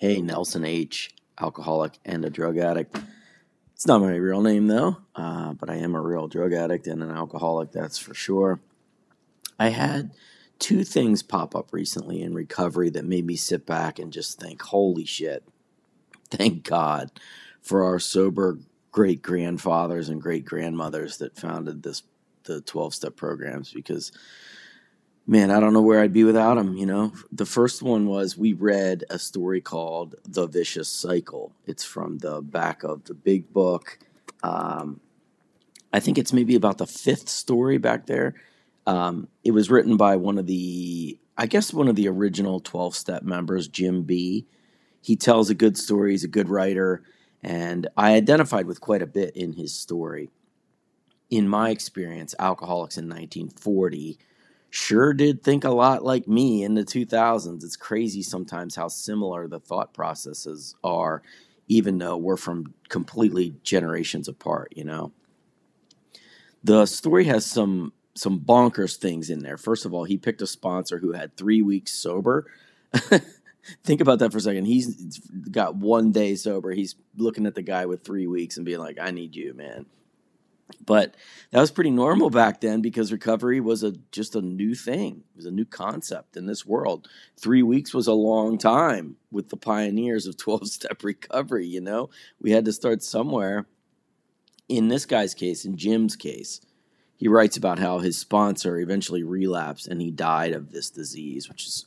Hey, Nelson H., alcoholic and a drug addict. It's not my real name though, uh, but I am a real drug addict and an alcoholic, that's for sure. I had two things pop up recently in recovery that made me sit back and just think, holy shit, thank God for our sober great grandfathers and great grandmothers that founded this the 12 step programs because man, I don't know where I'd be without him. You know, the first one was we read a story called The Vicious Cycle. It's from the back of the big book. Um, I think it's maybe about the fifth story back there. Um, it was written by one of the, I guess, one of the original 12 step members, Jim B. He tells a good story, he's a good writer, and I identified with quite a bit in his story. In my experience, alcoholics in 1940 sure did think a lot like me in the 2000s. It's crazy sometimes how similar the thought processes are, even though we're from completely generations apart, you know. The story has some some bonkers things in there. First of all, he picked a sponsor who had 3 weeks sober. Think about that for a second. He's got one day sober. He's looking at the guy with 3 weeks and being like, "I need you, man." But that was pretty normal back then because recovery was a just a new thing. It was a new concept in this world. Three weeks was a long time with the pioneers of 12 step recovery, you know? We had to start somewhere. In this guy's case, in Jim's case, he writes about how his sponsor eventually relapsed and he died of this disease, which is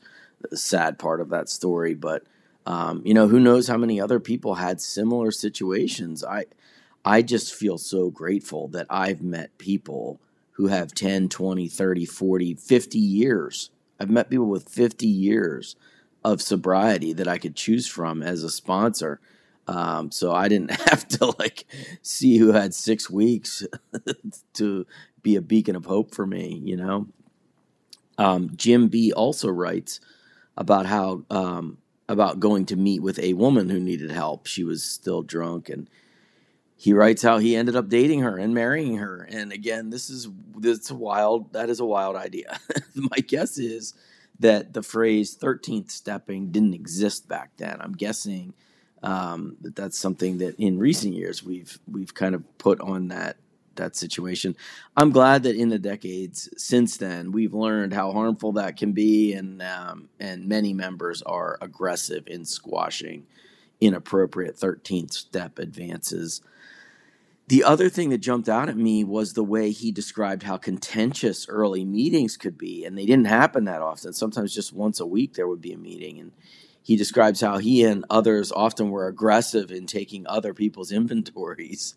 the sad part of that story. But um, you know, who knows how many other people had similar situations? I I just feel so grateful that I've met people who have 10, 20, 30, 40, 50 years. I've met people with 50 years of sobriety that I could choose from as a sponsor. Um, so I didn't have to like see who had six weeks to be a beacon of hope for me, you know. Um, Jim B also writes about how um, about going to meet with a woman who needed help. She was still drunk and he writes how he ended up dating her and marrying her. And again, this is this a wild that is a wild idea. My guess is that the phrase 13th stepping didn't exist back then. I'm guessing um, that that's something that in recent years we've we've kind of put on that that situation. I'm glad that in the decades since then we've learned how harmful that can be, and um, and many members are aggressive in squashing inappropriate 13th step advances. The other thing that jumped out at me was the way he described how contentious early meetings could be. And they didn't happen that often. Sometimes just once a week there would be a meeting. And he describes how he and others often were aggressive in taking other people's inventories.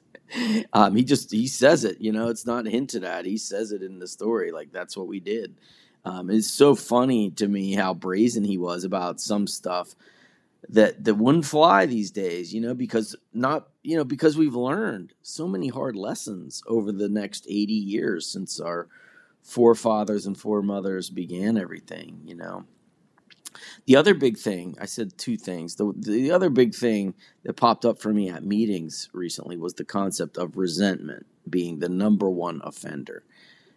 Um, he just he says it, you know, it's not hinted at. He says it in the story, like that's what we did. Um, it's so funny to me how brazen he was about some stuff that that wouldn't fly these days, you know, because not you know because we've learned so many hard lessons over the next 80 years since our forefathers and foremothers began everything, you know. The other big thing, I said two things. The the other big thing that popped up for me at meetings recently was the concept of resentment being the number one offender.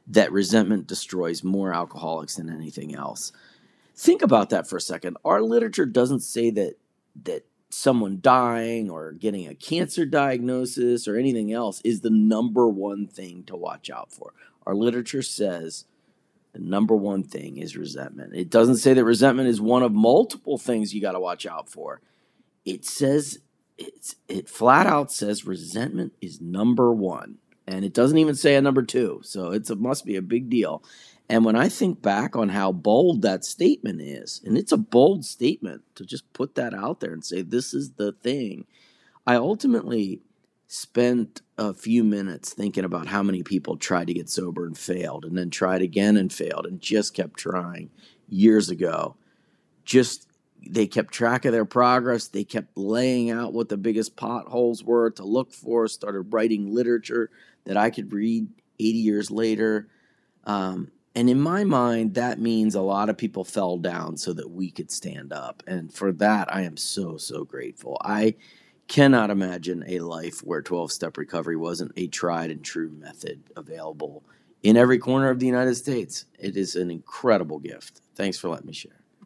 That resentment destroys more alcoholics than anything else think about that for a second. Our literature doesn't say that that someone dying or getting a cancer diagnosis or anything else is the number one thing to watch out for. Our literature says the number one thing is resentment. It doesn't say that resentment is one of multiple things you got to watch out for. It says it's it flat out says resentment is number 1 and it doesn't even say a number 2. So it's a must be a big deal. And when I think back on how bold that statement is, and it's a bold statement to just put that out there and say, this is the thing, I ultimately spent a few minutes thinking about how many people tried to get sober and failed, and then tried again and failed, and just kept trying years ago. Just they kept track of their progress. They kept laying out what the biggest potholes were to look for, started writing literature that I could read 80 years later. Um, and in my mind, that means a lot of people fell down so that we could stand up. And for that, I am so, so grateful. I cannot imagine a life where 12 step recovery wasn't a tried and true method available in every corner of the United States. It is an incredible gift. Thanks for letting me share.